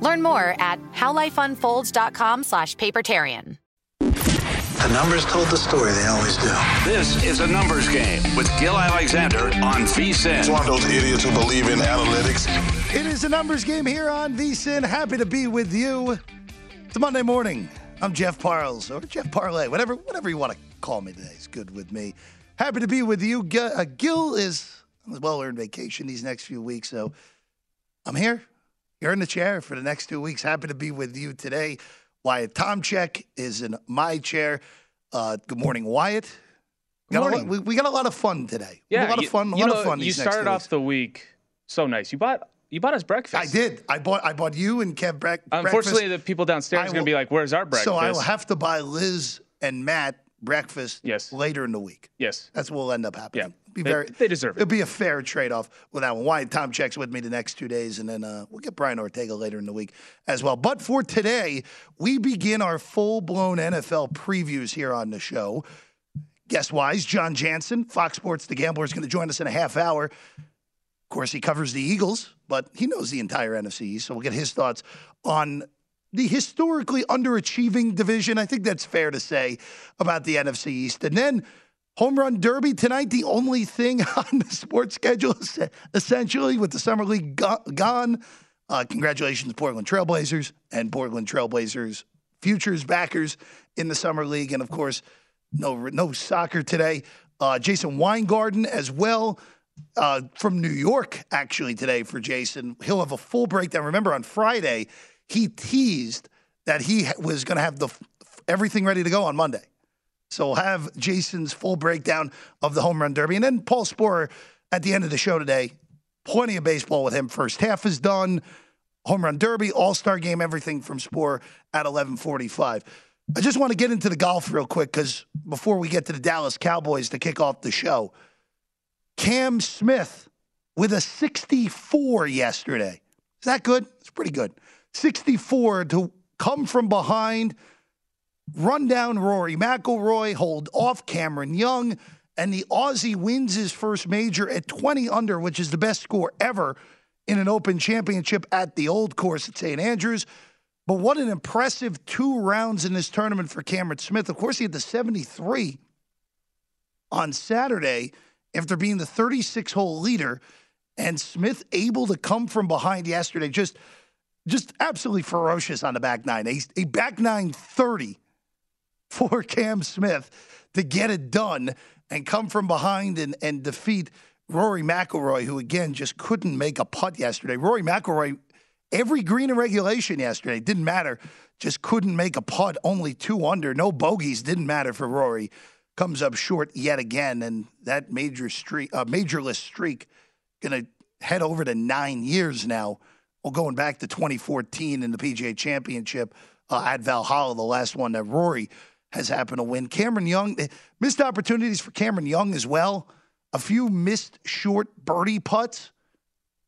Learn more at howlifeunfolds.com slash papertarian. The numbers told the story, they always do. This is a numbers game with Gill Alexander on VSIN. It's one of those idiots who believe in analytics. It is a numbers game here on VSIN. Happy to be with you. It's Monday morning. I'm Jeff Parles, or Jeff Parlay, whatever, whatever you want to call me today is good with me. Happy to be with you. Gill, uh, is on a well-earned vacation these next few weeks, so I'm here. You're in the chair for the next two weeks. Happy to be with you today. Wyatt Tomchek is in my chair. Uh, good morning, Wyatt. Good morning. lot- we, we got a lot of fun today. Yeah, a lot you, of fun. A lot know, of fun. You started off weeks. the week so nice. You bought you bought us breakfast. I did. I bought. I bought you and Kev break, Unfortunately, breakfast. the people downstairs I are going to be like, "Where's our breakfast?" So I will have to buy Liz and Matt breakfast Yes. later in the week. yes. That's what will end up happening. Yeah. Be They- very, they deserve it. It'll be a fair trade off with that one. Wyatt Tomchek's with me the next two days, and then uh, we'll get Brian Ortega later in the week as well. But for today, we begin our full blown NFL previews here on the show. Guest wise, John Jansen, Fox Sports The Gambler, is going to join us in a half hour. Of course, he covers the Eagles, but he knows the entire NFC so we'll get his thoughts on the historically underachieving division. I think that's fair to say about the NFC East. And then home run derby tonight, the only thing on the sports schedule, es- essentially, with the summer league go- gone. Uh, congratulations, Portland Trailblazers and Portland Trailblazers futures backers in the summer league, and of course, no no soccer today. Uh, Jason Weingarten as well uh, from New York, actually, today for Jason. He'll have a full breakdown. Remember, on Friday, he teased that he was going to have the everything ready to go on Monday. So we'll have Jason's full breakdown of the home run derby. And then Paul Sporer at the end of the show today. Plenty of baseball with him. First half is done. Home run derby, all-star game, everything from Sporer at 1145. I just want to get into the golf real quick because before we get to the Dallas Cowboys to kick off the show, Cam Smith with a 64 yesterday. Is that good? It's pretty good. 64 to come from behind, run down Rory McIlroy, hold off Cameron Young, and the Aussie wins his first major at 20 under, which is the best score ever in an Open Championship at the old course at St. Andrews. But what an impressive two rounds in this tournament for Cameron Smith. Of course, he had the 73 on Saturday after being the 36 hole leader. And Smith able to come from behind yesterday, just just absolutely ferocious on the back nine. A, a back nine 30 for Cam Smith to get it done and come from behind and, and defeat Rory McIlroy, who again just couldn't make a putt yesterday. Rory McIlroy every green in regulation yesterday. Didn't matter. Just couldn't make a putt. Only two under. No bogeys. Didn't matter for Rory. Comes up short yet again, and that major streak, uh, majorless streak, to head over to nine years now. Well, going back to 2014 in the PGA Championship uh, at Valhalla, the last one that Rory has happened to win. Cameron Young eh, missed opportunities for Cameron Young as well. A few missed short birdie putts,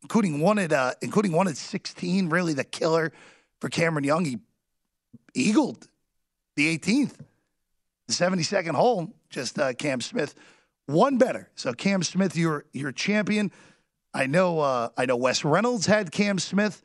including one at uh, including one at 16. Really the killer for Cameron Young. He eagled the 18th, the 72nd hole. Just uh, Cam Smith, one better. So Cam Smith, you're your champion. I know. Uh, I know. Wes Reynolds had Cam Smith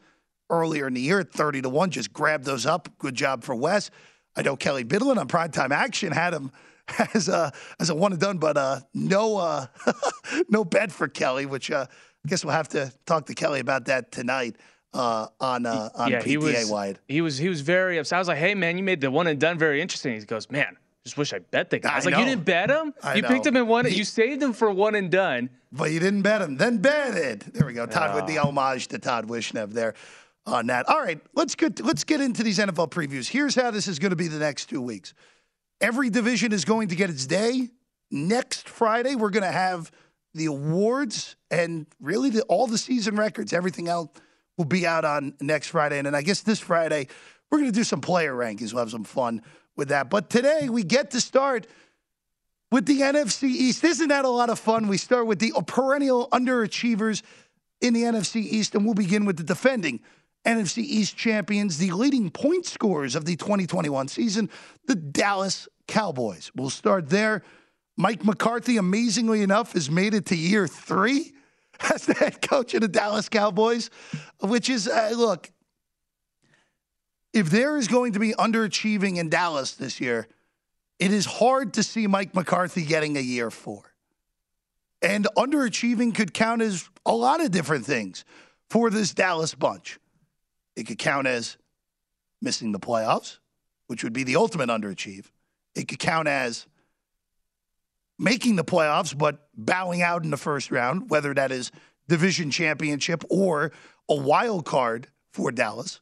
earlier in the year at 30 to one. Just grabbed those up. Good job for Wes. I know Kelly Bidlin on primetime action had him as a as a one and done, but uh, no uh, no bet for Kelly, which uh, I guess we'll have to talk to Kelly about that tonight uh, on uh, on yeah, PTA he was, wide. He was he was very upset. I was like, "Hey man, you made the one and done very interesting." He goes, "Man, just wish I bet the guy." I was I like, "You didn't bet him. I you picked him in one. You saved him for one and done." But you didn't bet him. Then bet it. There we go. Todd with the homage to Todd Wishnev there on that. All right, let's get let's get into these NFL previews. Here's how this is going to be the next two weeks. Every division is going to get its day. Next Friday, we're going to have the awards and really the, all the season records. Everything else will be out on next Friday. And then I guess this Friday, we're going to do some player rankings. We'll have some fun with that. But today, we get to start with the NFC East. Isn't that a lot of fun? We start with the perennial underachievers in the NFC East, and we'll begin with the defending NFC East champions, the leading point scorers of the 2021 season, the Dallas Cowboys. We'll start there. Mike McCarthy, amazingly enough, has made it to year three as the head coach of the Dallas Cowboys, which is, uh, look, if there is going to be underachieving in Dallas this year, it is hard to see Mike McCarthy getting a year four. And underachieving could count as a lot of different things for this Dallas bunch. It could count as missing the playoffs, which would be the ultimate underachieve. It could count as making the playoffs, but bowing out in the first round, whether that is division championship or a wild card for Dallas.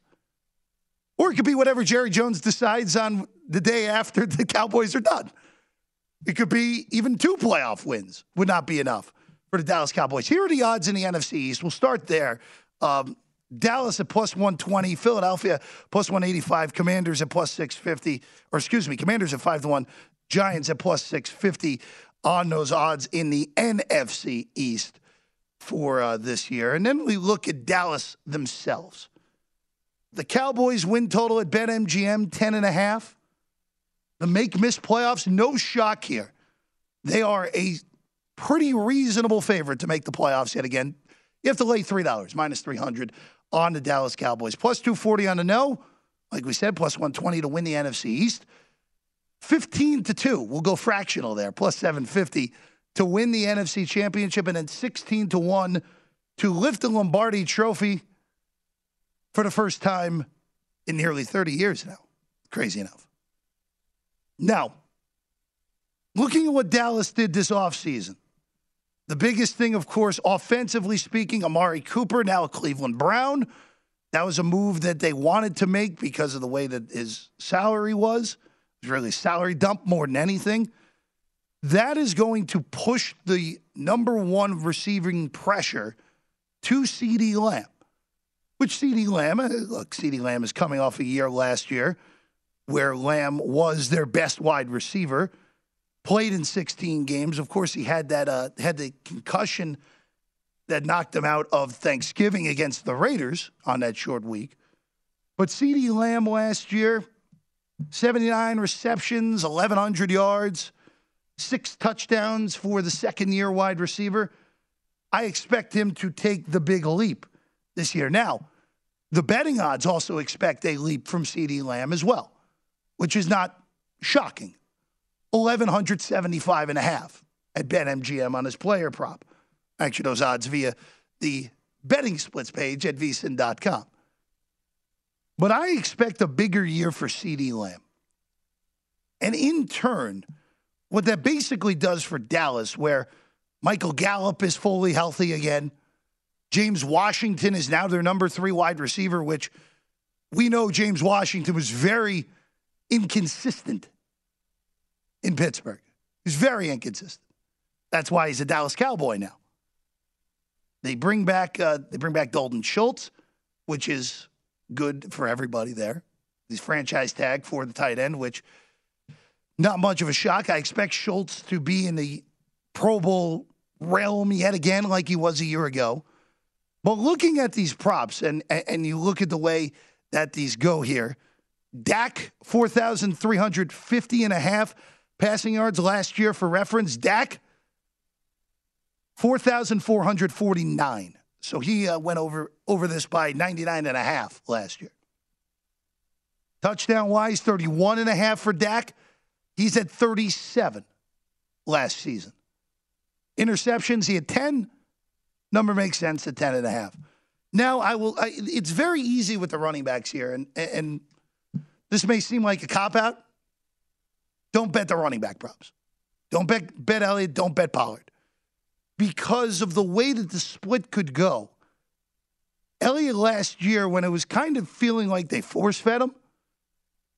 Or it could be whatever Jerry Jones decides on the day after the Cowboys are done. It could be even two playoff wins would not be enough for the Dallas Cowboys. Here are the odds in the NFC East. We'll start there. Um, Dallas at plus 120, Philadelphia plus 185, Commanders at plus 650, or excuse me, Commanders at 5 to 1, Giants at plus 650 on those odds in the NFC East for uh, this year. And then we look at Dallas themselves. The Cowboys win total at BetMGM 10 and. The make miss playoffs, no shock here. They are a pretty reasonable favorite to make the playoffs yet again. You have to lay $3, minus 300 on the Dallas Cowboys. Plus 240 on the no. Like we said, plus 120 to win the NFC East. 15 to 2. We'll go fractional there, plus 750 to win the NFC Championship, and then 16 to 1 to lift the Lombardi trophy for the first time in nearly 30 years now. Crazy enough. Now, looking at what Dallas did this offseason, the biggest thing, of course, offensively speaking, Amari Cooper, now Cleveland Brown. That was a move that they wanted to make because of the way that his salary was. It was really a salary dump more than anything. That is going to push the number one receiving pressure to CeeDee Lamb, which CeeDee Lamb, uh, look, CeeDee Lamb is coming off a year last year where Lamb was their best wide receiver, played in 16 games. Of course, he had that uh, had the concussion that knocked him out of Thanksgiving against the Raiders on that short week. But CeeDee Lamb last year, 79 receptions, 1,100 yards, six touchdowns for the second year wide receiver. I expect him to take the big leap this year. Now, the betting odds also expect a leap from CeeDee Lamb as well, which is not shocking. 1175 and a half at BetMGM on his player prop. Actually, those odds via the betting splits page at vsin.com. But I expect a bigger year for CeeDee Lamb. And in turn, what that basically does for Dallas, where Michael Gallup is fully healthy again, James Washington is now their number three wide receiver, which we know James Washington was very inconsistent in Pittsburgh. He's very inconsistent. That's why he's a Dallas Cowboy now. They bring back uh, they bring back Dalton Schultz, which is good for everybody there. He's franchise tag for the tight end, which not much of a shock. I expect Schultz to be in the Pro Bowl realm yet again, like he was a year ago. But looking at these props, and and you look at the way that these go here, Dak 4,350 and a half passing yards last year for reference. Dak 4,449. So he uh, went over over this by 99 and a half last year. Touchdown wise, 31 and a half for Dak. He's at 37 last season. Interceptions, he had 10. Number makes sense at 10 and a half. Now, I will, I, it's very easy with the running backs here, and, and this may seem like a cop out. Don't bet the running back props. Don't bet, bet Elliott. Don't bet Pollard. Because of the way that the split could go. Elliott last year, when it was kind of feeling like they force fed him,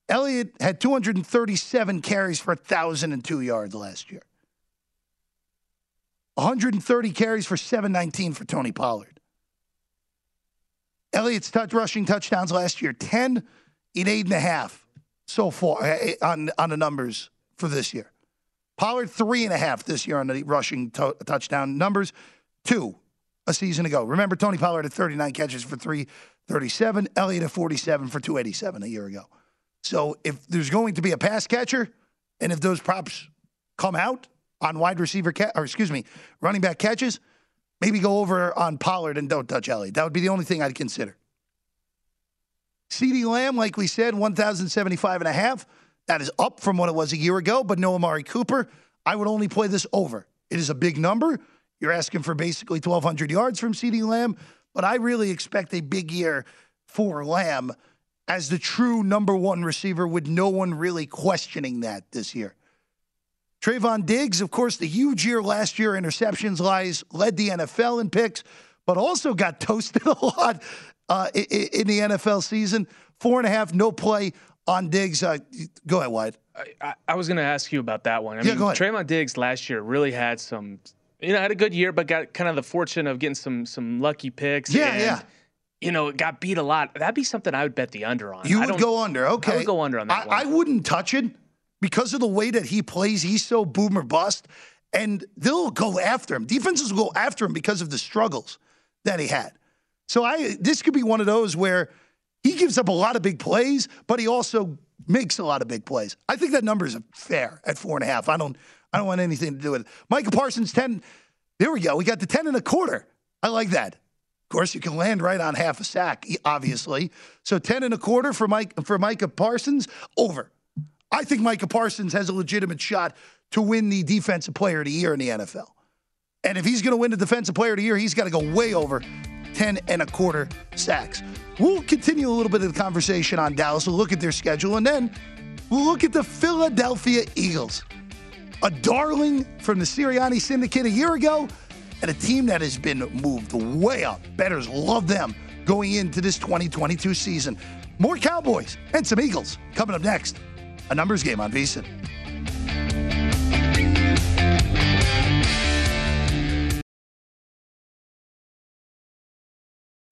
Elliott had 237 carries for 1,002 yards last year. 130 carries for 719 for Tony Pollard. Elliott's touch rushing touchdowns last year, 10 in eight and a half so far eh, eh, on, on the numbers for this year. Pollard, three and a half this year on the rushing to- touchdown numbers, two a season ago. Remember, Tony Pollard had 39 catches for 337, Elliott at 47 for 287 a year ago. So if there's going to be a pass catcher, and if those props come out on wide receiver, ca- or excuse me, running back catches, maybe go over on Pollard and don't touch Elliott. That would be the only thing I'd consider. CeeDee Lamb, like we said, 1,075 and a half. That is up from what it was a year ago, but no Amari Cooper. I would only play this over. It is a big number. You're asking for basically 1,200 yards from CeeDee Lamb, but I really expect a big year for Lamb as the true number one receiver with no one really questioning that this year. Trevon Diggs, of course, the huge year last year, interceptions lies, led the NFL in picks, but also got toasted a lot uh, in the NFL season. Four and a half, no play on Diggs. Uh, go ahead, Wyatt. I, I was going to ask you about that one. I yeah, mean, go ahead. Trevon Diggs last year really had some, you know, had a good year, but got kind of the fortune of getting some some lucky picks. Yeah, and, yeah. You know, it got beat a lot. That'd be something I would bet the under on. You I would go under. Okay. I would go under on that I. I wouldn't touch it because of the way that he plays. He's so boom or bust, and they'll go after him. Defenses will go after him because of the struggles that he had. So I this could be one of those where he gives up a lot of big plays, but he also makes a lot of big plays. I think that number is fair at four and a half. I don't I don't want anything to do with it. Micah Parsons ten. There we go. We got the ten and a quarter. I like that. Of course, you can land right on half a sack, obviously. So ten and a quarter for Mike for Micah Parsons over. I think Micah Parsons has a legitimate shot to win the Defensive Player of the Year in the NFL. And if he's going to win the Defensive Player of the Year, he's got to go way over 10 and a quarter sacks. We'll continue a little bit of the conversation on Dallas. We'll look at their schedule, and then we'll look at the Philadelphia Eagles. A darling from the Sirianni Syndicate a year ago, and a team that has been moved way up. Betters love them going into this 2022 season. More Cowboys and some Eagles coming up next. A numbers game on VSiN.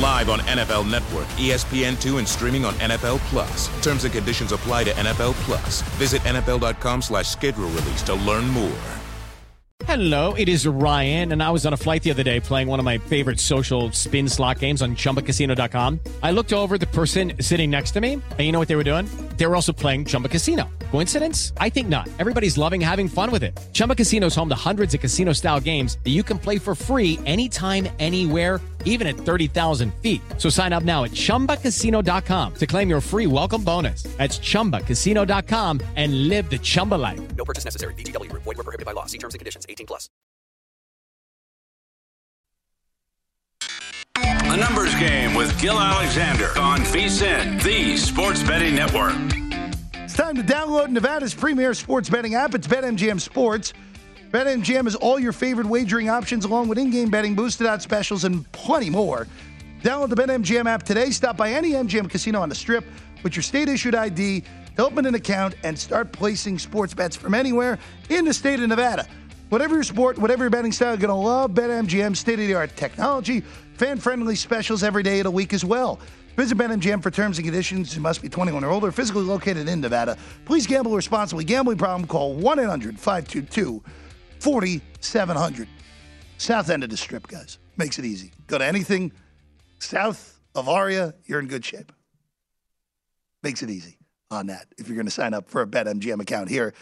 Live on NFL Network, E ESPN2, and streaming on NFL Plus. Terms and conditions apply to NFL Plus. Visit NFL.com slash schedule release to learn more. Hello, it is Ryan, and I was on a flight the other day playing one of my favorite social spin slot games on chumbacasino.com. I looked over the person sitting next to me, and you know what they were doing? They were also playing Chumba Casino. Coincidence? I think not. Everybody's loving having fun with it. Chumba Casino is home to hundreds of casino style games that you can play for free anytime, anywhere, even at 30,000 feet. So sign up now at chumbacasino.com to claim your free welcome bonus. That's chumbacasino.com and live the Chumba life. No purchase necessary. VGW Group. Void were prohibited by law. See terms and conditions. 18 plus. A numbers game with Gill Alexander on VSIN, the sports betting network. It's time to download Nevada's premier sports betting app. It's BetMGM Sports. BetMGM has all your favorite wagering options, along with in-game betting, boosted odds specials, and plenty more. Download the BetMGM app today. Stop by any MGM casino on the Strip with your state-issued ID to open an account and start placing sports bets from anywhere in the state of Nevada. Whatever your sport, whatever your betting style, you're going to love BetMGM state-of-the-art technology, fan-friendly specials every day of the week as well. Visit BetMGM for terms and conditions. You must be 21 or older, physically located in Nevada. Please gamble responsibly. Gambling problem, call 1-800-522-4700. South end of the strip, guys. Makes it easy. Go to anything south of Aria, you're in good shape. Makes it easy on that if you're going to sign up for a BetMGM account here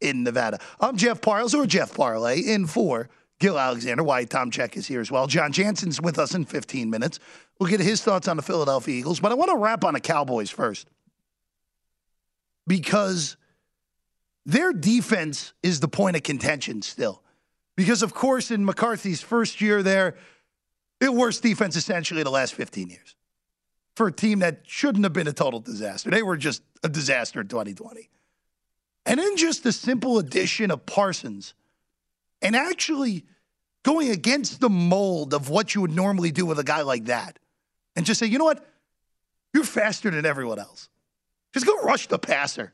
in Nevada. I'm Jeff Parles or Jeff Parlay in for Gill Alexander. Wyatt Tomchek is here as well. John Jansen's with us in 15 minutes. We'll get his thoughts on the Philadelphia Eagles, but I want to wrap on the Cowboys first because their defense is the point of contention still. Because, of course, in McCarthy's first year there, it worst defense essentially the last 15 years for a team that shouldn't have been a total disaster. They were just a disaster in 2020. And then just the simple addition of Parsons and actually going against the mold of what you would normally do with a guy like that and just say, you know what? You're faster than everyone else. Just go rush the passer.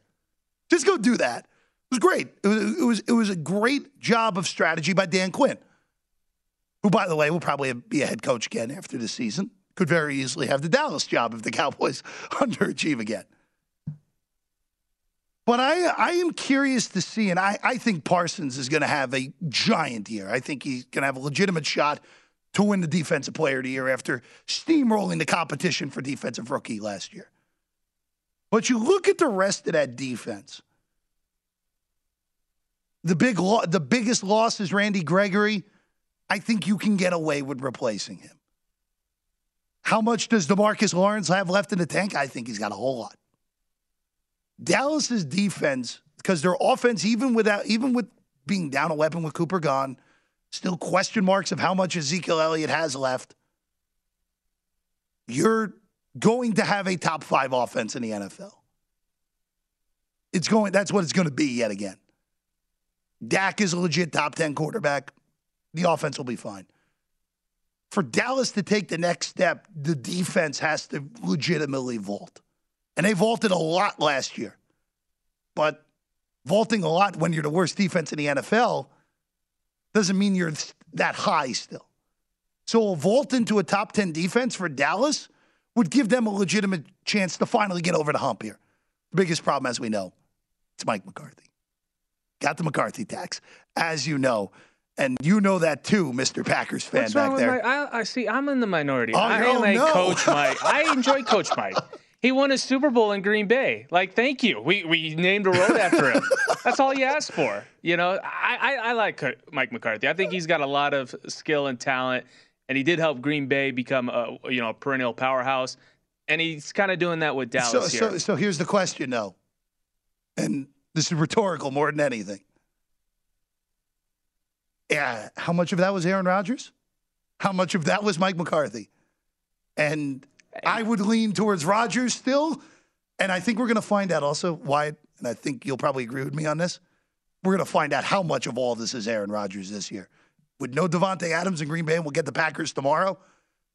Just go do that. It was great. It was, it was, it was a great job of strategy by Dan Quinn, who, by the way, will probably be a head coach again after this season. Could very easily have the Dallas job if the Cowboys underachieve again. But I, I am curious to see, and I, I think Parsons is going to have a giant year. I think he's going to have a legitimate shot to win the Defensive Player of the Year after steamrolling the competition for Defensive Rookie last year. But you look at the rest of that defense. The big, lo- the biggest loss is Randy Gregory. I think you can get away with replacing him. How much does Demarcus Lawrence have left in the tank? I think he's got a whole lot. Dallas's defense, because their offense, even without, even with being down a weapon with Cooper gone, still question marks of how much Ezekiel Elliott has left. You're going to have a top five offense in the NFL. It's going. That's what it's going to be yet again. Dak is a legit top ten quarterback. The offense will be fine. For Dallas to take the next step, the defense has to legitimately vault. And they vaulted a lot last year. But vaulting a lot when you're the worst defense in the NFL doesn't mean you're that high still. So a vault into a top 10 defense for Dallas would give them a legitimate chance to finally get over the hump here. The biggest problem, as we know, it's Mike McCarthy. Got the McCarthy tax, as you know. And you know that too, Mr. Packers fan What's back there. Mike? I, I see. I'm in the minority. Oh, I no, am a no. Coach Mike. I enjoy Coach Mike. He won a Super Bowl in Green Bay. Like, thank you. We we named a road after him. That's all you asked for. You know, I, I I like Mike McCarthy. I think he's got a lot of skill and talent, and he did help Green Bay become a you know a perennial powerhouse. And he's kind of doing that with Dallas so, here. so, so here's the question, though, and this is rhetorical more than anything. Yeah, how much of that was Aaron Rodgers? How much of that was Mike McCarthy? And I would lean towards Rodgers still, And I think we're going to find out also why, and I think you'll probably agree with me on this. We're going to find out how much of all this is Aaron Rodgers this year. With no Davante Adams in Green Bay, and we'll get the Packers tomorrow.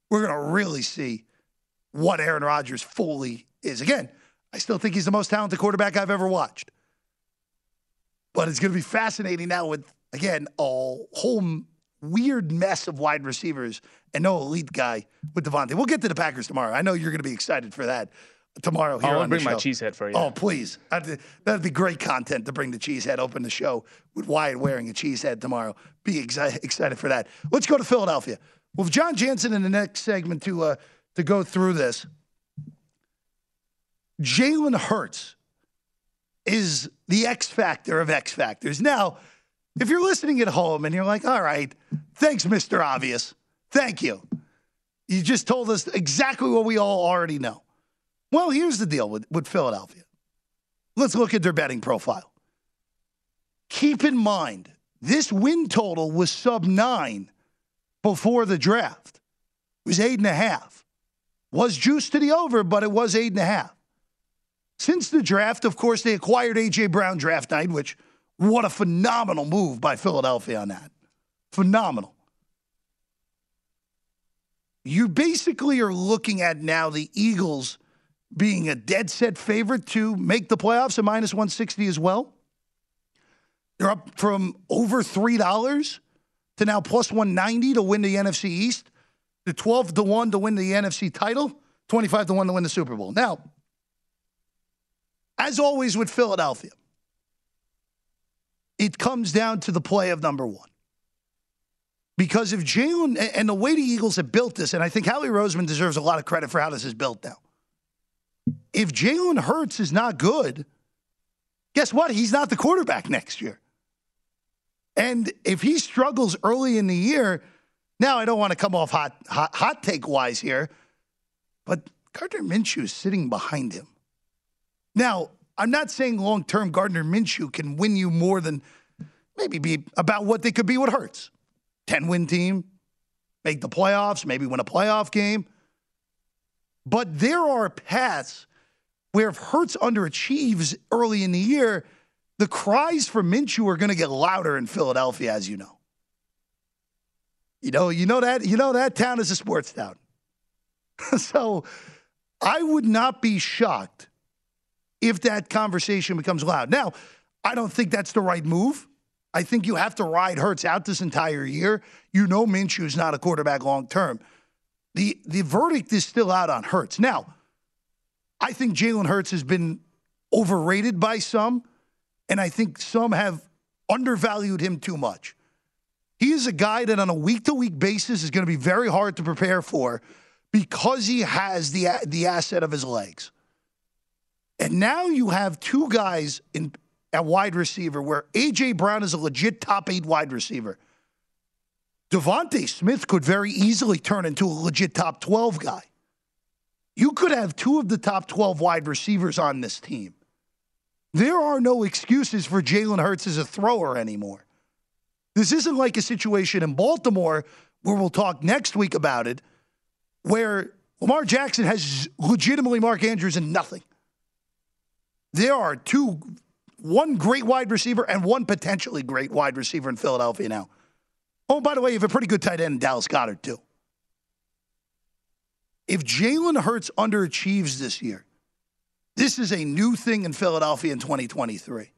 We're going to really see what Aaron Rodgers fully is. Again, I still think he's the most talented quarterback I've ever watched. But it's going to be fascinating now with, again, a whole weird mess of wide receivers and no elite guy with Davante. We'll get to the Packers tomorrow. I know you're going to be excited for that tomorrow here I'll on bring the my show. cheese head for you. Oh, please. That'd, be great content to bring the cheese head, open the show with Wyatt wearing a cheese head tomorrow. Be exi- excited for that. Let's go to Philadelphia. With John Jansen in the next segment to, uh, to go through this. Jalen Hurts is the X factor of X factors. Now, if you're listening at home and you're like, all right, thanks, Mr. Obvious. Thank you. You just told us exactly what we all already know. Well, here's the deal with, with Philadelphia. Let's look at their betting profile. Keep in mind, this win total was sub nine before the draft. It was eight and a half. Was juiced to the over, but it was eight and a half. Since the draft, of course, they acquired A.J. Brown draft night, which, what a phenomenal move by Philadelphia on that. Phenomenal. You basically are looking at now the Eagles being a dead set favorite to make the playoffs at minus 160 as well. They're up from over $3 to now plus 190 to win the NFC East, to 12 to 1 to win the NFC title, 25 to 1 to win the Super Bowl. Now, as always with Philadelphia, it comes down to the play of number one. Because if Jalen, and the way the Eagles have built this, and I think Howie Roseman deserves a lot of credit for how this is built now. If Jalen Hurts is not good, guess what? He's not the quarterback next year. And if he struggles early in the year, now I don't want to come off hot, hot, hot take wise here, but Gardner Minshew is sitting behind him. Now, I'm not saying long term Gardner Minshew can win you more than maybe be about what they could be with Hurts. 10 win team, make the playoffs, maybe win a playoff game. But there are paths where if Hurts underachieves early in the year, the cries for Minshew are going to get louder in Philadelphia, as you know. You know, you know that you know that town is a sports town. so I would not be shocked if that conversation becomes loud. Now, I don't think that's the right move. I think you have to ride Hurts out this entire year. You know Minshew is not a quarterback long term. The the verdict is still out on Hurts. Now, I think Jalen Hurts has been overrated by some, and I think some have undervalued him too much. He is a guy that on a week to week basis is going to be very hard to prepare for because he has the the asset of his legs. And now you have two guys in at wide receiver where AJ Brown is a legit top 8 wide receiver. DeVonta Smith could very easily turn into a legit top 12 guy. You could have two of the top 12 wide receivers on this team. There are no excuses for Jalen Hurts as a thrower anymore. This isn't like a situation in Baltimore where we'll talk next week about it, where Lamar Jackson has legitimately Mark Andrews and nothing. There are two, one great wide receiver and one potentially great wide receiver in Philadelphia now. Oh, by the way, you have a pretty good tight end in Dallas Goedert, too. If Jalen Hurts underachieves this year, this is a new thing in Philadelphia in 2023.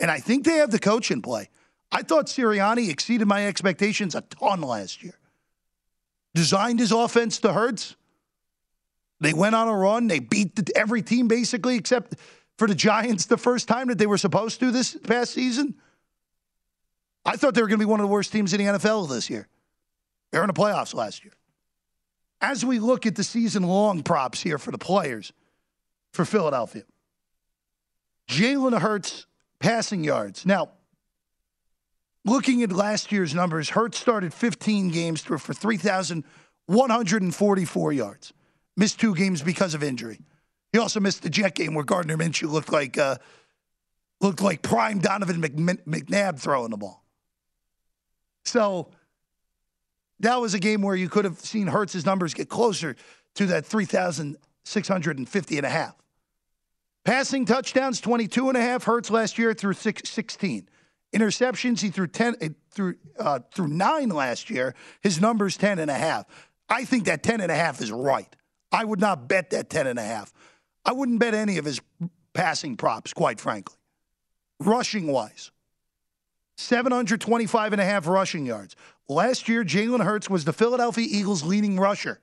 And I think they have the coach in play. I thought Sirianni exceeded my expectations a ton last year. Designed his offense to Hurts. They went on a run. They beat every team basically, except for the Giants the first time that they were supposed to this past season. I thought they were going to be one of the worst teams in the NFL this year. They were in the playoffs last year. As we look at the season long props here for the players for Philadelphia, Jalen Hurts passing yards. Now, looking at last year's numbers, Hurts started 15 games for 3,144 yards. Missed two games because of injury. He also missed the Jet game where Gardner Minshew looked like uh, looked like prime Donovan McNabb throwing the ball. So that was a game where you could have seen Hurts's numbers get closer to that 3,650 and a half. Passing touchdowns, 22 and a half. Hurts last year through six, 16. Interceptions, he threw 10 uh, through through nine last year. His number's 10 and a half. I think that 10 and a half is right. I would not bet that 10 and a half. I wouldn't bet any of his passing props, quite frankly. Rushing wise, 725 and a half rushing yards. Last year, Jalen Hurts was the Philadelphia Eagles' leading rusher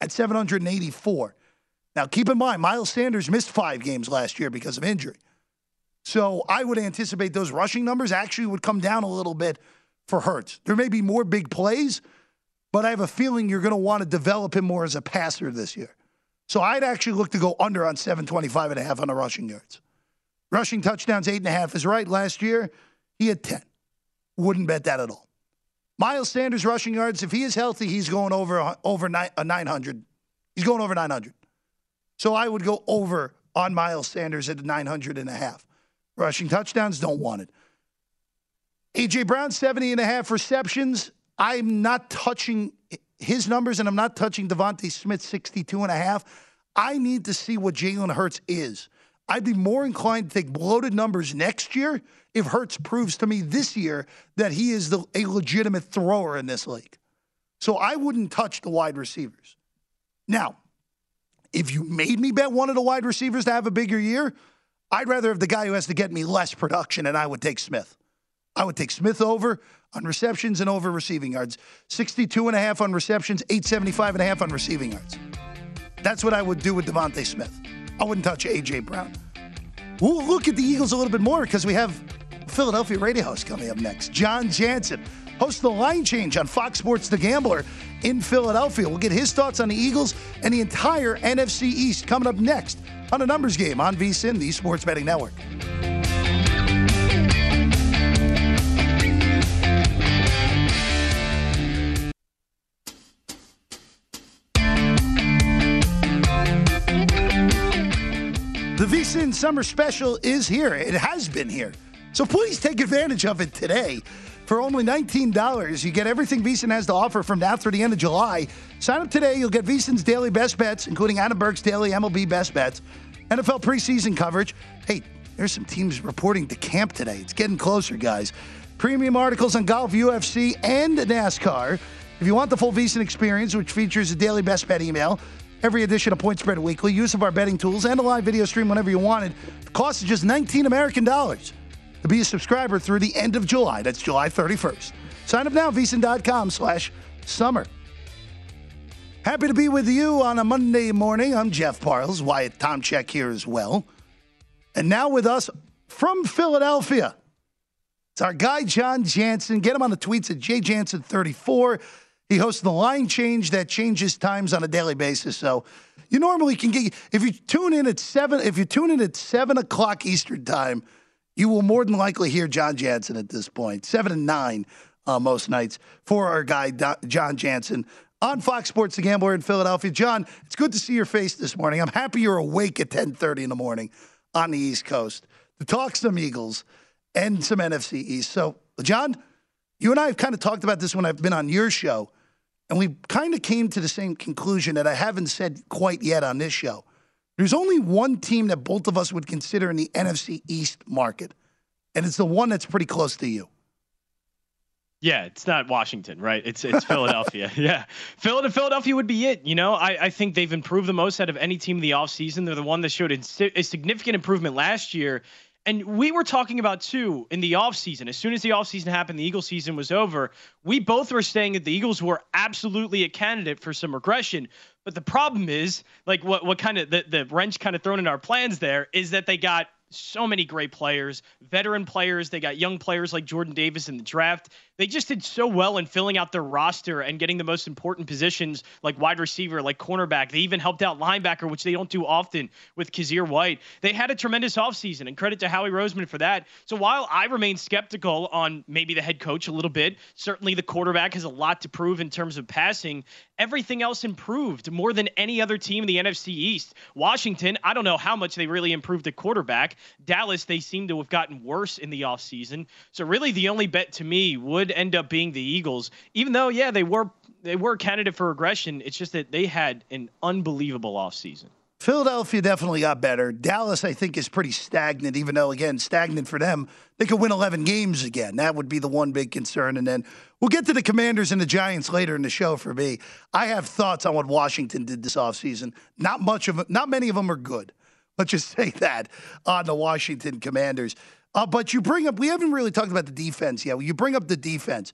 at 784. Now, keep in mind, Miles Sanders missed five games last year because of injury. So I would anticipate those rushing numbers actually would come down a little bit for Hurts. There may be more big plays, but I have a feeling you're going to want to develop him more as a passer this year. So I'd actually look to go under on 725 and a half on the rushing yards. Rushing touchdowns, eight and a half is right. Last year, he had 10. Wouldn't bet that at all. Miles Sanders rushing yards, if he is healthy, he's going over over nine, uh, 900. He's going over 900. So I would go over on Miles Sanders at 900 and a half. Rushing touchdowns, don't want it. A.J. Brown, 70 and a half receptions. I'm not touching his numbers, and I'm not touching DeVonta Smith, 62 and a half. I need to see what Jalen Hurts is. I'd be more inclined to take bloated numbers next year if Hurts proves to me this year that he is the, a legitimate thrower in this league. So I wouldn't touch the wide receivers. Now, if you made me bet one of the wide receivers to have a bigger year, I'd rather have the guy who has to get me less production, and I would take Smith. I would take Smith over on receptions and over receiving yards. 62 and a half on receptions, 875 and a half on receiving yards. That's what I would do with DeVonta Smith. I wouldn't touch A.J. Brown. We'll look at the Eagles a little bit more because we have Philadelphia radio host coming up next. John Jansen hosts the line change on Fox Sports The Gambler in Philadelphia. We'll get his thoughts on the Eagles and the entire NFC East coming up next on a numbers game on VSIN, the Sports Betting Network. Summer Special is here. It has been here. So please take advantage of it today. For only $19, you get everything VSIN has to offer from now through the end of July. Sign up today. You'll get VSIN's daily best bets, including Adam Burke's daily MLB best bets, NFL preseason coverage. Hey, there's some teams reporting to camp today. It's getting closer, guys. Premium articles on golf, UFC, and NASCAR. If you want the full VSIN experience, which features a daily best bet email, every edition of Point Spread Weekly, use of our betting tools, and a live video stream whenever you wanted. The cost is just 19 American dollars to be a subscriber through the end of July. That's July 31st. Sign up now, VSIN.com slash summer. Happy to be with you on a Monday morning. I'm Jeff Parles, Wyatt Tomchek here as well. And now with us from Philadelphia, it's our guy, John Jansen. Get him on the tweets at jjansen34. He hosts the line change that changes times on a daily basis. So you normally can get if you tune in at seven if you tune in at seven o'clock Eastern time, you will more than likely hear John Jansen at this point. Seven and nine uh, most nights for our guy John Jansen on Fox Sports The Gambler in Philadelphia. John, it's good to see your face this morning. I'm happy you're awake at 10:30 in the morning on the East Coast to talk some Eagles and some NFC East. So, John, you and I have kind of talked about this when I've been on your show, and we kind of came to the same conclusion that I haven't said quite yet on this show. There's only one team that both of us would consider in the NFC East market, and it's the one that's pretty close to you. Yeah, it's not Washington, right? It's it's Philadelphia. yeah. Philadelphia would be it. You know, I, I think they've improved the most out of any team in the offseason. They're the one that showed a, a significant improvement last year. And we were talking about too in the offseason. As soon as the offseason happened, the Eagles season was over. We both were saying that the Eagles were absolutely a candidate for some regression. But the problem is, like what what kind of the, the wrench kind of thrown in our plans there is that they got so many great players, veteran players. They got young players like Jordan Davis in the draft. They just did so well in filling out their roster and getting the most important positions like wide receiver, like cornerback. They even helped out linebacker, which they don't do often with Kyzir White. They had a tremendous offseason, and credit to Howie Roseman for that. So while I remain skeptical on maybe the head coach a little bit, certainly the quarterback has a lot to prove in terms of passing. Everything else improved more than any other team in the NFC East. Washington, I don't know how much they really improved at quarterback. Dallas, they seem to have gotten worse in the offseason. So really the only bet to me would end up being the Eagles, even though yeah they were they were a candidate for regression. It's just that they had an unbelievable offseason. Philadelphia definitely got better. Dallas, I think, is pretty stagnant, even though, again, stagnant for them. They could win 11 games again. That would be the one big concern. And then we'll get to the Commanders and the Giants later in the show for me. I have thoughts on what Washington did this offseason. Not much of not many of them are good. Let's just say that on the Washington Commanders. Uh, but you bring up, we haven't really talked about the defense yet. You bring up the defense.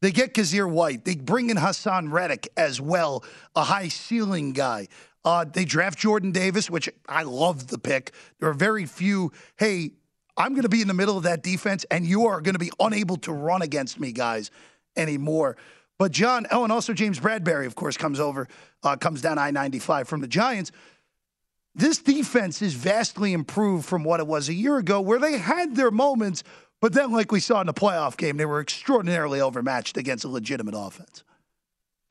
They get Kyzir White. They bring in Haason Reddick as well, a high ceiling guy. Uh, they draft Jordan Davis, which I love the pick. There are very few, hey, I'm going to be in the middle of that defense, and you are going to be unable to run against me, guys, anymore. But John, oh, and also James Bradberry, of course, comes over, uh, comes down I 95 from the Giants. This defense is vastly improved from what it was a year ago, where they had their moments, but then, like we saw in the playoff game, they were extraordinarily overmatched against a legitimate offense.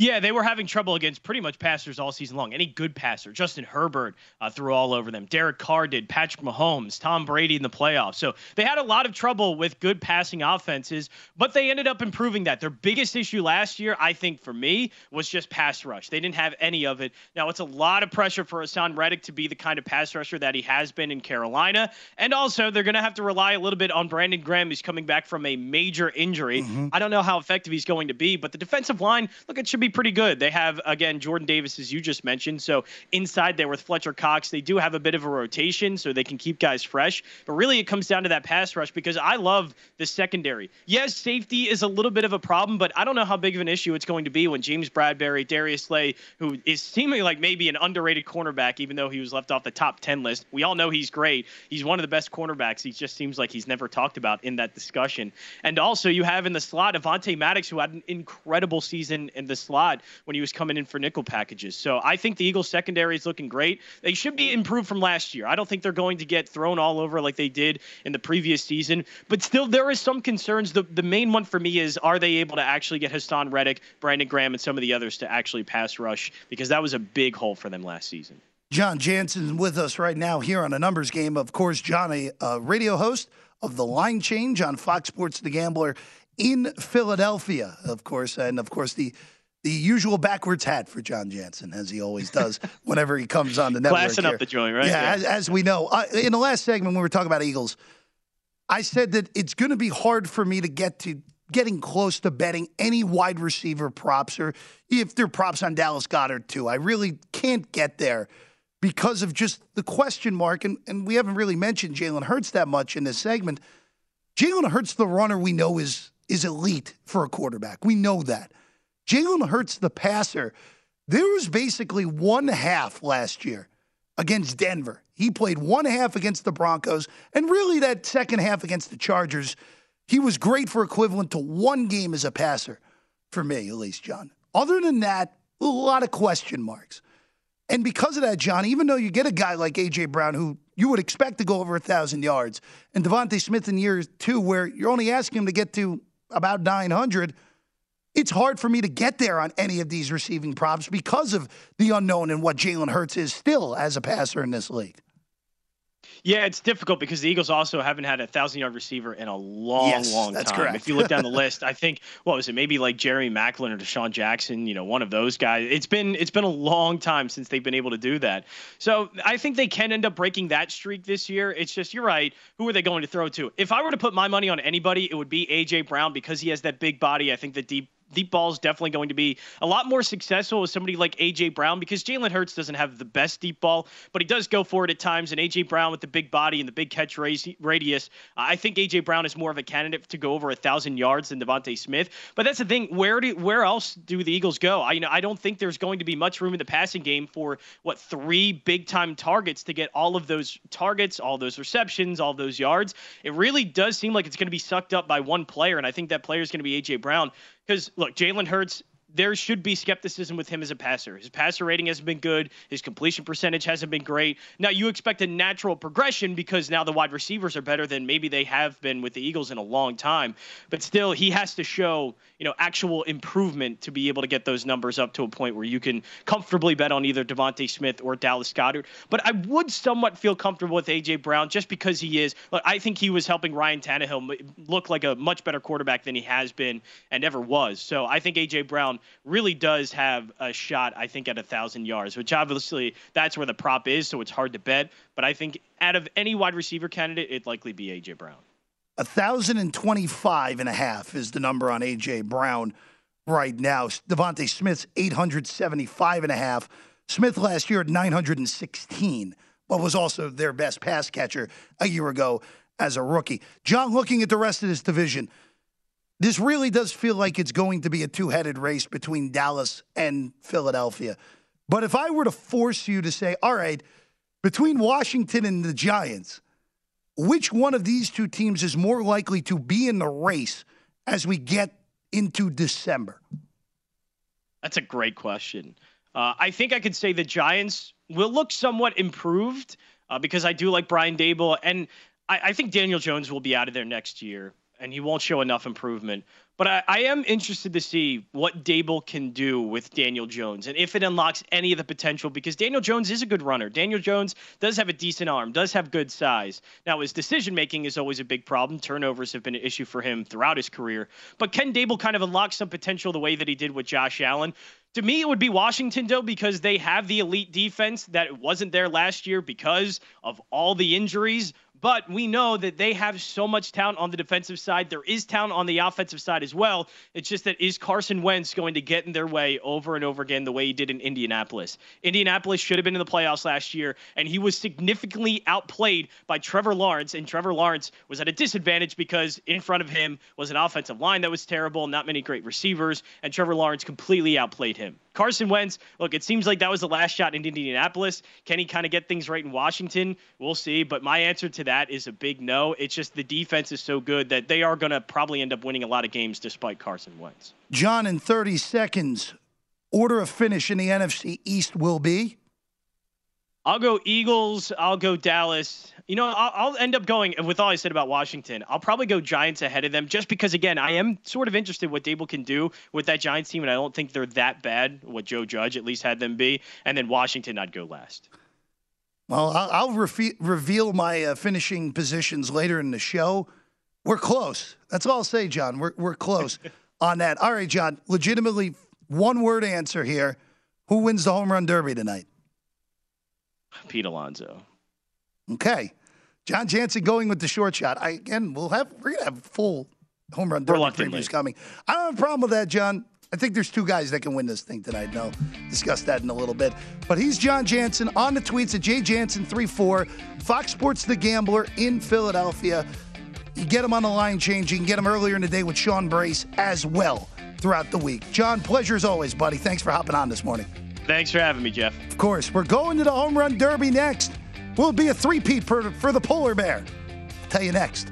Yeah, they were having trouble against pretty much passers all season long. Any good passer, Justin Herbert uh, threw all over them. Derek Carr did. Patrick Mahomes, Tom Brady in the playoffs. So they had a lot of trouble with good passing offenses, but they ended up improving that. Their biggest issue last year, I think, for me, was just pass rush. They didn't have any of it. Now it's a lot of pressure for Haason Reddick to be the kind of pass rusher that he has been in Carolina, and also they're going to have to rely a little bit on Brandon Graham, who's coming back from a major injury. Mm-hmm. I don't know how effective he's going to be, but the defensive line, look, it should be pretty good. They have again Jordan Davis, as you just mentioned. So inside there with Fletcher Cox, they do have a bit of a rotation, so they can keep guys fresh. But really, it comes down to that pass rush because I love the secondary. Yes, safety is a little bit of a problem, but I don't know how big of an issue it's going to be when James Bradberry, Darius Slay, who is seemingly like maybe an underrated cornerback, even though he was left off the top ten list. We all know he's great. He's one of the best cornerbacks. He just seems like he's never talked about in that discussion. And also, you have in the slot Avonte Maddox, who had an incredible season in the slot when he was coming in for nickel packages. So I think the Eagles secondary is looking great. They should be improved from last year. I don't think they're going to get thrown all over like they did in the previous season, but still there is some concerns. The the main one for me is are they able to actually get Haason Reddick, Brandon Graham, and some of the others to actually pass rush because that was a big hole for them last season. John Jansen with us right now here on a numbers game. Of course, John, a radio host of the Line Change on Fox Sports The Gambler in Philadelphia, of course, and of course the the usual backwards hat for John Jansen, as he always does whenever he comes on the network. Classing here. up the joint, right? Yeah, yeah. As, as, we know. Uh, in the last segment, when we were talking about Eagles, I said that it's going to be hard for me to get to getting close to betting any wide receiver props or if they're props on Dallas Goedert, too. I really can't get there because of just the question mark. And, and we haven't really mentioned Jalen Hurts that much in this segment. Jalen Hurts, the runner we know is is elite for a quarterback. We know that. Jalen Hurts, the passer, there was basically one half last year against Denver. He played one half against the Broncos, and really that second half against the Chargers, he was great for equivalent to one game as a passer, for me at least, John. Other than that, a lot of question marks. And because of that, John, even though you get a guy like A.J. Brown who you would expect to go over a 1,000 yards, and DeVonta Smith in year two, where you're only asking him to get to about 900, it's hard for me to get there on any of these receiving props because of the unknown and what Jalen Hurts is still as a passer in this league. Yeah, it's difficult because the Eagles also haven't had a thousand yard receiver in a long, yes, long that's time. Correct. If you look down the list, I think what was it? Maybe like Jeremy Maclin or DeSean Jackson, you know, one of those guys. It's been it's been a long time since they've been able to do that. So I think they can end up breaking that streak this year. It's just you're right. Who are they going to throw to? If I were to put my money on anybody, it would be AJ Brown because he has that big body. I think the deep deep ball is definitely going to be a lot more successful with somebody like AJ Brown because Jalen Hurts doesn't have the best deep ball, but he does go for it at times. And AJ Brown with the big body and the big catch radius, I think AJ Brown is more of a candidate to go over a thousand yards than DeVonta Smith. But that's the thing. Where do where else do the Eagles go? I you know I don't think there's going to be much room in the passing game for what three big time targets to get all of those targets, all those receptions, all those yards. It really does seem like it's going to be sucked up by one player, and I think that player is going to be AJ Brown. Because look, Jalen Hurts there should be skepticism with him as a passer. His passer rating hasn't been good. His completion percentage hasn't been great. Now you expect a natural progression because now the wide receivers are better than maybe they have been with the Eagles in a long time. But still, he has to show you know actual improvement to be able to get those numbers up to a point where you can comfortably bet on either DeVonta Smith or Dallas Goedert. But I would somewhat feel comfortable with AJ Brown just because he is. Look, I think he was helping Ryan Tannehill look like a much better quarterback than he has been and ever was. So I think AJ Brown really does have a shot, I think, at a thousand yards, which obviously that's where the prop is, so it's hard to bet. But I think out of any wide receiver candidate, it'd likely be AJ Brown. 1,025 and A half is the number on AJ Brown right now. DeVonta Smith's 875 and a half. Smith last year at 916, but was also their best pass catcher a year ago as a rookie. John, looking at the rest of this division, this really does feel like it's going to be a two headed race between Dallas and Philadelphia. But if I were to force you to say, all right, between Washington and the Giants, which one of these two teams is more likely to be in the race as we get into December? That's a great question. Uh, I think I could say the Giants will look somewhat improved uh, because I do like Brian Daboll. and I, I, think Daniel Jones will be out of there next year, and he won't show enough improvement. But I, I, am interested to see what Daboll can do with Daniel Jones and if it unlocks any of the potential because Daniel Jones is a good runner. Daniel Jones does have a decent arm, does have good size. Now, his decision making is always a big problem. Turnovers have been an issue for him throughout his career. But can Daboll kind of unlock some potential the way that he did with Josh Allen? To me, it would be Washington, though, because they have the elite defense that wasn't there last year because of all the injuries. But we know that they have so much talent on the defensive side. There is talent on the offensive side as well. It's just that is Carson Wentz going to get in their way over and over again the way he did in Indianapolis? Indianapolis should have been in the playoffs last year, and he was significantly outplayed by Trevor Lawrence. And Trevor Lawrence was at a disadvantage because in front of him was an offensive line that was terrible, not many great receivers, and Trevor Lawrence completely outplayed him. Carson Wentz, look, it seems like that was the last shot in Indianapolis. Can he kind of get things right in Washington? We'll see. But my answer to that is a big no. It's just the defense is so good that they are going to probably end up winning a lot of games despite Carson Wentz. John, in 30 seconds, order of finish in the NFC East will be? I'll go Eagles. I'll go Dallas. You know, I'll, I'll, end up going with all I said about Washington. I'll probably go Giants ahead of them just because, again, I am sort of interested what Daboll can do with that Giants team, and I don't think they're that bad. What Joe Judge at least had them be, and then Washington, I'd go last. Well, I'll, refe- reveal my uh, finishing positions later in the show. We're close. That's all I'll say, John. We're we're close on that. All right, John. Legitimately, one word answer here. Who wins the home run derby tonight? Pete Alonso. Okay. John Jansen going with the short shot. I again we'll have we're gonna have full home run derby previews coming. I don't have a problem with that, John. I think there's two guys that can win this thing tonight. No, discuss that in a little bit. But he's John Jansen on the tweets at jjansen34, Fox Sports The Gambler in Philadelphia. You get him on the line change. You can get him earlier in the day with Sean Brace as well throughout the week. John, pleasure as always, buddy. Thanks for hopping on this morning. Thanks for having me, Jeff. Of course. We're going to the home run derby next. We'll be a three-peat for, for the polar bear. I'll tell you next.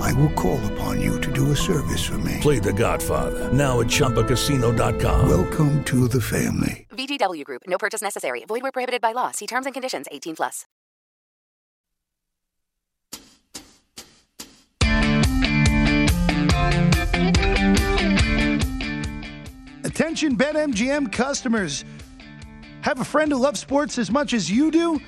I will call upon you to do a service for me. Play The Godfather now at ChumbaCasino.com. Welcome to the family. VGW Group. No purchase necessary. Void where prohibited by law. See terms and conditions. 18 plus. Attention BetMGM customers. Have a friend who loves sports as much as you do?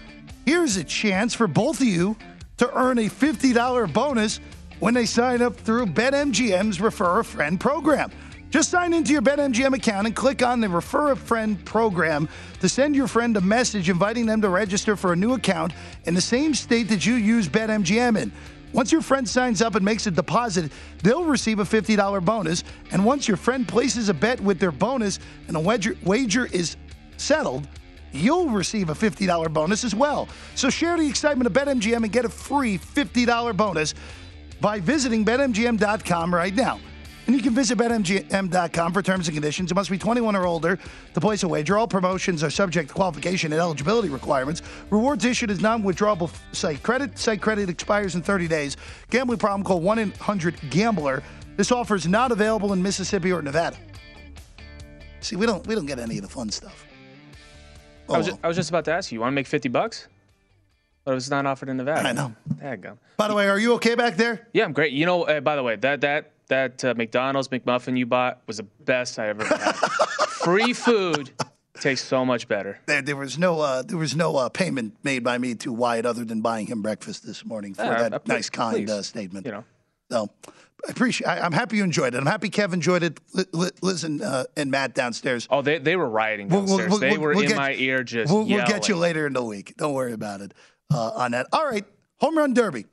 Here's a chance for both of you to earn a $50 bonus when they sign up through BetMGM's Refer a Friend program. Just sign into your BetMGM account and click on the Refer a Friend program to send your friend a message inviting them to register for a new account in the same state that you use BetMGM in. Once your friend signs up and makes a deposit, they'll receive a $50 bonus. And once your friend places a bet with their bonus and a wager, wager is settled, you'll receive a $50 bonus as well. So share the excitement of BetMGM and get a free $50 bonus by visiting BetMGM.com right now. And you can visit BetMGM.com for terms and conditions. It must be 21 or older to place a wager. All promotions are subject to qualification and eligibility requirements. Rewards issued as non withdrawable site credit. Site credit expires in 30 days. Gambling problem, call 1 800 Gambler. This offer is not available in Mississippi or Nevada. See, we don't we don't get any of the fun stuff. I, was just, I was just about to ask you, you want to make 50 bucks? But it was not offered in Nevada. I know. By the way, are you okay back there? Yeah, I'm great. You know, uh, by the way, that that that uh, McDonald's McMuffin you bought was the best I ever had. Free food tastes so much better. There, there was no uh, there was no uh, payment made by me to Wyatt other than buying him breakfast this morning for Yeah, that uh, nice, kind uh, please. statement. You know. So I appreciate. I, I'm happy you enjoyed it. I'm happy Kev enjoyed it. Li- Liz and, uh, and Matt downstairs. Oh, they they were rioting We'll- we'll- downstairs. we'll- they we'll- were in my ear just We'll, we'll get you later in the week. Don't worry about it uh, on that. All right, home run derby.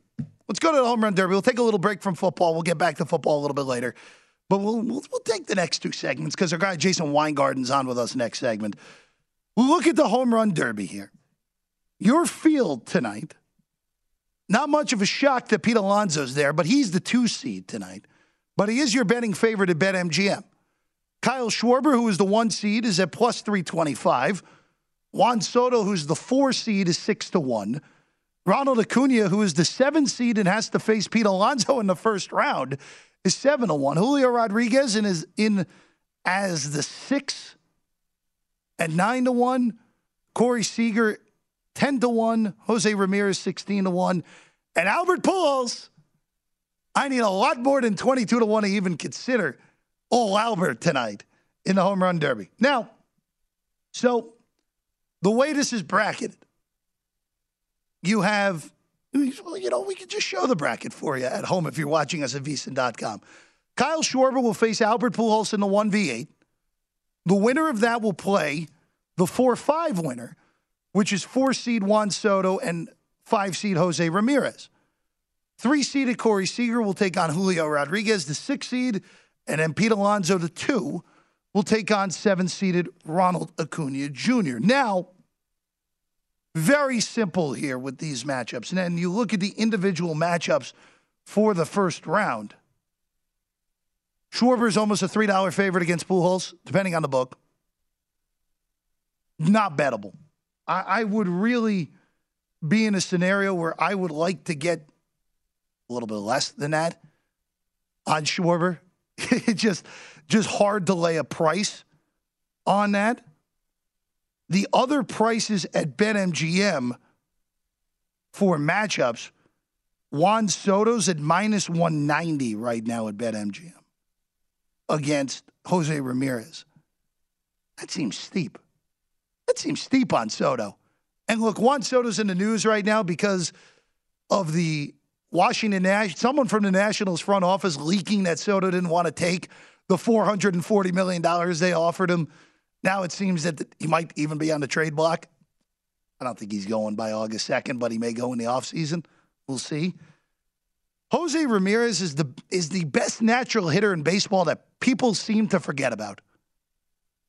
Let's go to the home run derby. We'll take a little break from football. We'll get back to football a little bit later. But we'll, we'll, we'll take the next two segments because our guy Jason Weingarten's on with us next segment. We'll look at the home run derby here. Your field tonight, not much of a shock that Pete Alonso's there, but he's the two seed tonight. But he is your betting favorite at BetMGM. Kyle Schwarber, who is the one seed, is at plus 325. Juan Soto, who's the four seed, is six to one. Ronald Acuna, who is the seven seed and has to face Pete Alonso in the first round, is seven to one. Julio Rodriguez is in as the six at nine to one. Corey Seager, ten to one. Jose Ramirez, sixteen to one, and Albert Pujols. I need a lot more than twenty-two to one to even consider all Albert tonight in the home run derby. Now, so the way this is bracketed, you have, well, you know, we could just show the bracket for you at home if you're watching us at vsin.com. Kyle Schwarber will face Albert Pujols in the 1v8. The winner of that will play the 4 5 winner, which is four seed Juan Soto and five seed Jose Ramirez. Three seeded Corey Seager will take on Julio Rodriguez, the six seed, and then Pete Alonso, the two, will take on seven seeded Ronald Acuna Jr. Now, very simple here with these matchups. And then you look at the individual matchups for the first round. Schwarber is almost a $3 favorite against Pujols, depending on the book. Not bettable. I, I would really be in a scenario where I would like to get a little bit less than that on Schwarber. it's just just hard to lay a price on that. The other prices at BetMGM for matchups, Juan Soto's at minus 190 right now at BetMGM against Jose Ramirez. That seems steep. That seems steep on Soto. And look, Juan Soto's in the news right now because of the Washington Nash, someone from the Nationals front office leaking that Soto didn't want to take the $440 million they offered him. Now it seems that he might even be on the trade block. I don't think he's going by August 2nd, but he may go in the offseason. We'll see. Jose Ramirez is the is the best natural hitter in baseball that people seem to forget about.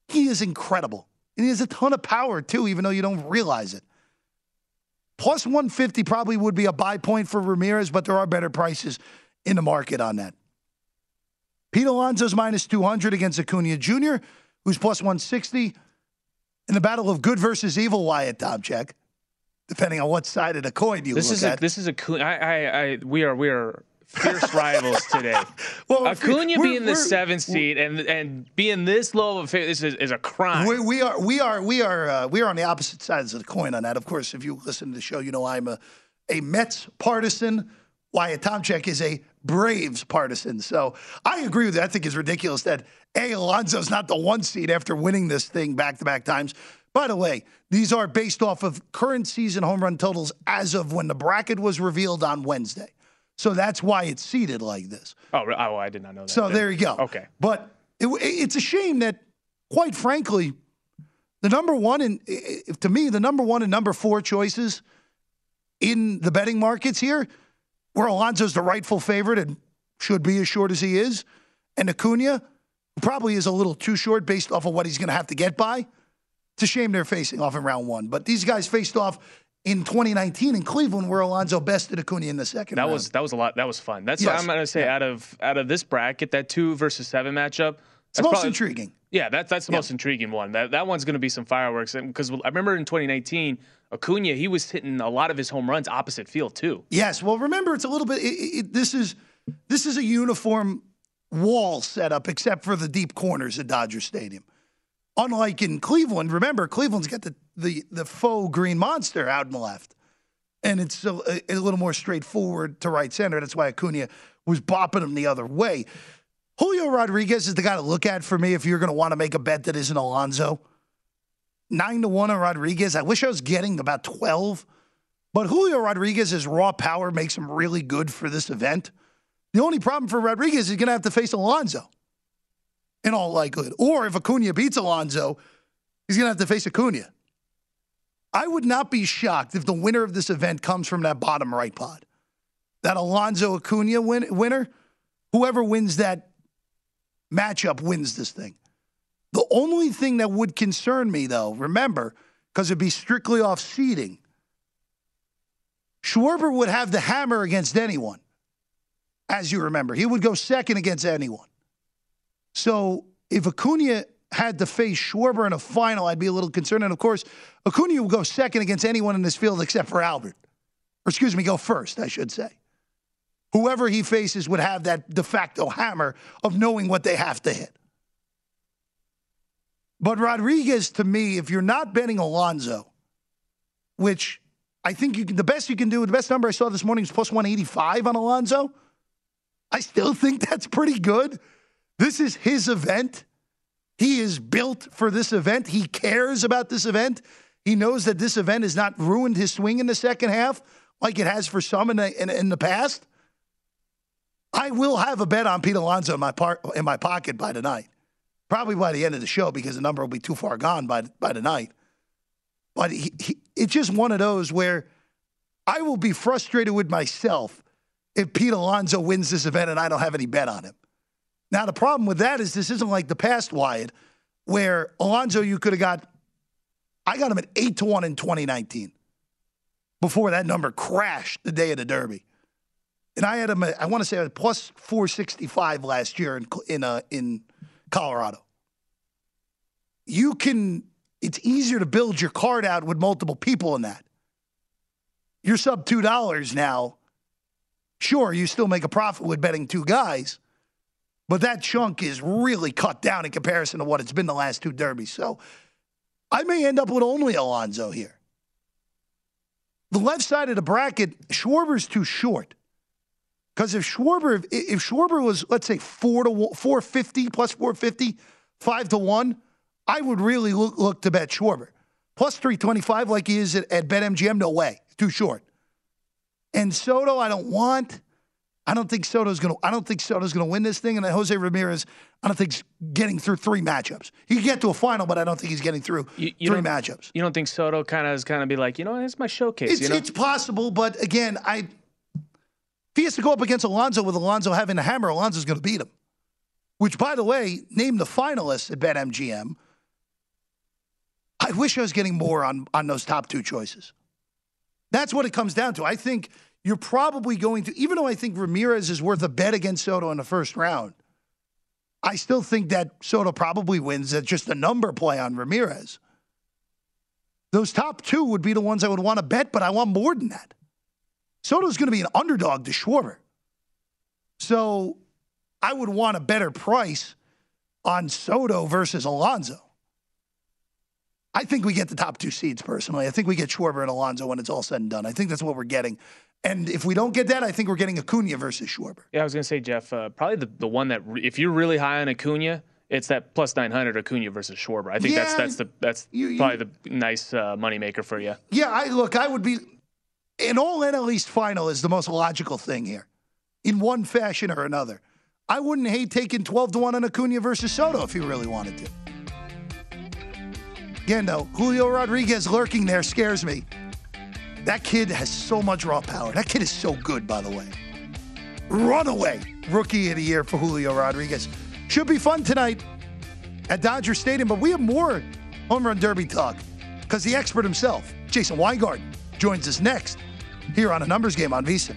He is incredible. And he has a ton of power too, even though you don't realize it. Plus 150 probably would be a buy point for Ramirez, but there are better prices in the market on that. Pete Alonso's minus 200 against Acuna Jr., who's plus 160. In the battle of good versus evil, Wyatt Tomchek, depending on what side of the coin you This look is at. a, this is a I, I, I we are we are fierce rivals today. well, Acuna being the seventh seed and and being this low of a this is, is a crime. We, we are we are we are uh, we are on the opposite sides of the coin on that. Of course, if you listen to the show, you know I'm a a Mets partisan. Wyatt Tomchek is a Braves partisan. So I agree with that. I think it's ridiculous that A. Alonso's not the one seed after winning this thing back to back times. By the way, these are based off of current season home run totals as of when the bracket was revealed on Wednesday. So that's why it's seeded like this. oh, oh, I did not know that. So there you go. Okay. But it, it's a shame that, quite frankly, the number one and to me, the number one and number four choices in the betting markets here, where Alonso's the rightful favorite and should be as short as he is, and Acuna probably is a little too short based off of what he's going to have to get by. It's a shame they're facing off in round one, but these guys faced off in 2019 in Cleveland, where Alonso bested Acuna in the second. That round. was that was a lot. That was fun. That's Yes. what I'm gonna say. Out of out of this bracket, that two versus seven matchup, it's most intriguing. Yeah, that's that's the most intriguing one. That that one's going to be some fireworks because I remember in 2019, Acuna he was hitting a lot of his home runs opposite field too. Yes. Well, remember, it's a little bit. It, it, this is this is a uniform wall setup, except for the deep corners at Dodger Stadium. Unlike in Cleveland, remember Cleveland's got the the the faux green monster out in the left, and it's a, a little more straightforward to right center. That's why Acuna was bopping him the other way. Julio Rodriguez is the guy to look at for me if you're going to want to make a bet that isn't Alonso. Nine to one on Rodriguez. I wish I was getting about twelve. But Julio Rodriguez's raw power makes him really good for this event. The only problem for Rodriguez is he's going to have to face Alonso in all likelihood. Or if Acuna beats Alonso, he's going to have to face Acuna. I would not be shocked if the winner of this event comes from that bottom right pod. That Alonso Acuna win- winner, whoever wins that matchup wins this thing. The only thing that would concern me, though, remember, because it'd be strictly off seeding, Schwarber would have the hammer against anyone, as you remember. He would go second against anyone. So if Acuna had to face Schwarber in a final, I'd be a little concerned. And of course, Acuna would go second against anyone in this field except for Albert. Or excuse me, go first, I should say. Whoever he faces would have that de facto hammer of knowing what they have to hit. But Rodriguez, to me, if you're not betting Alonso, which I think you can, the best you can do, the best number I saw this morning is plus 185 on Alonso. I still think that's pretty good. This is his event. He is built for this event. He cares about this event. He knows that this event has not ruined his swing in the second half like it has for some in the, in, in the past. I will have a bet on Pete Alonso in my, part, in my pocket by tonight. Probably by the end of the show because the number will be too far gone by, by tonight. But he, he, it's just one of those where I will be frustrated with myself if Pete Alonso wins this event and I don't have any bet on him. Now, the problem with that is this isn't like the past Wyatt, where Alonso, you could have got, I got him at 8 to 1 in 2019 before that number crashed the day of the Derby. And I had him, at, I want to say, at plus 465 last year in, in, uh, in Colorado. You can, it's easier to build your card out with multiple people in that. You're sub $2 now. Sure, you still make a profit with betting two guys, but that chunk is really cut down in comparison to what it's been the last two derbies. So I may end up with only Alonso here. The left side of the bracket, Schwarber's too short. Because if Schwarber, if, if Schwarber was, let's say, four to one, 450 plus 450, five to one, I would really look, look to bet Schwarber. Plus 325 like he is at, at BetMGM, no way. Too short. And Soto, I don't want. I don't think Soto's gonna. I don't think Soto's gonna win this thing. And Jose Ramirez, I don't think he's getting through three matchups. He can get to a final, but I don't think he's getting through You, you three matchups. You don't think Soto kind of is kind of be like, you know, it's my showcase. It's you know, it's possible, but again, I he has to go up against Alonso with Alonso having a hammer, Alonso's going to beat him. Which, by the way, named the finalists at BetMGM. I wish I was getting more on on those top two choices. That's what it comes down to. I think you're probably going to, even though I think Ramirez is worth a bet against Soto in the first round, I still think that Soto probably wins at just a number play on Ramirez. Those top two would be the ones I would want to bet, but I want more than that. Soto's going to be an underdog to Schwarber. So I would want a better price on Soto versus Alonso. I think we get the top two seeds personally. I think we get Schwarber and Alonso when it's all said and done. I think that's what we're getting. And if we don't get that, I think we're getting Acuna versus Schwarber. Yeah, I was going to say, Jeff, uh, probably the, the one that, re- if you're really high on Acuna, it's that plus 900 Acuna versus Schwarber. I think that's that's the that's you- you- probably the nice uh, moneymaker for you. Yeah, I look, I would be an all NL East final is the most logical thing here, in one fashion or another. I wouldn't hate taking 12 to 1 on Acuna versus Soto if you really wanted to. Again, though, Julio Rodriguez lurking there scares me. That kid has so much raw power. That kid is so good, by the way. Runaway rookie of the year for Julio Rodriguez. Should be fun tonight at Dodger Stadium, but we have more home run derby talk because the expert himself, Jason Weingarten, joins us next here on a numbers game on VSiN.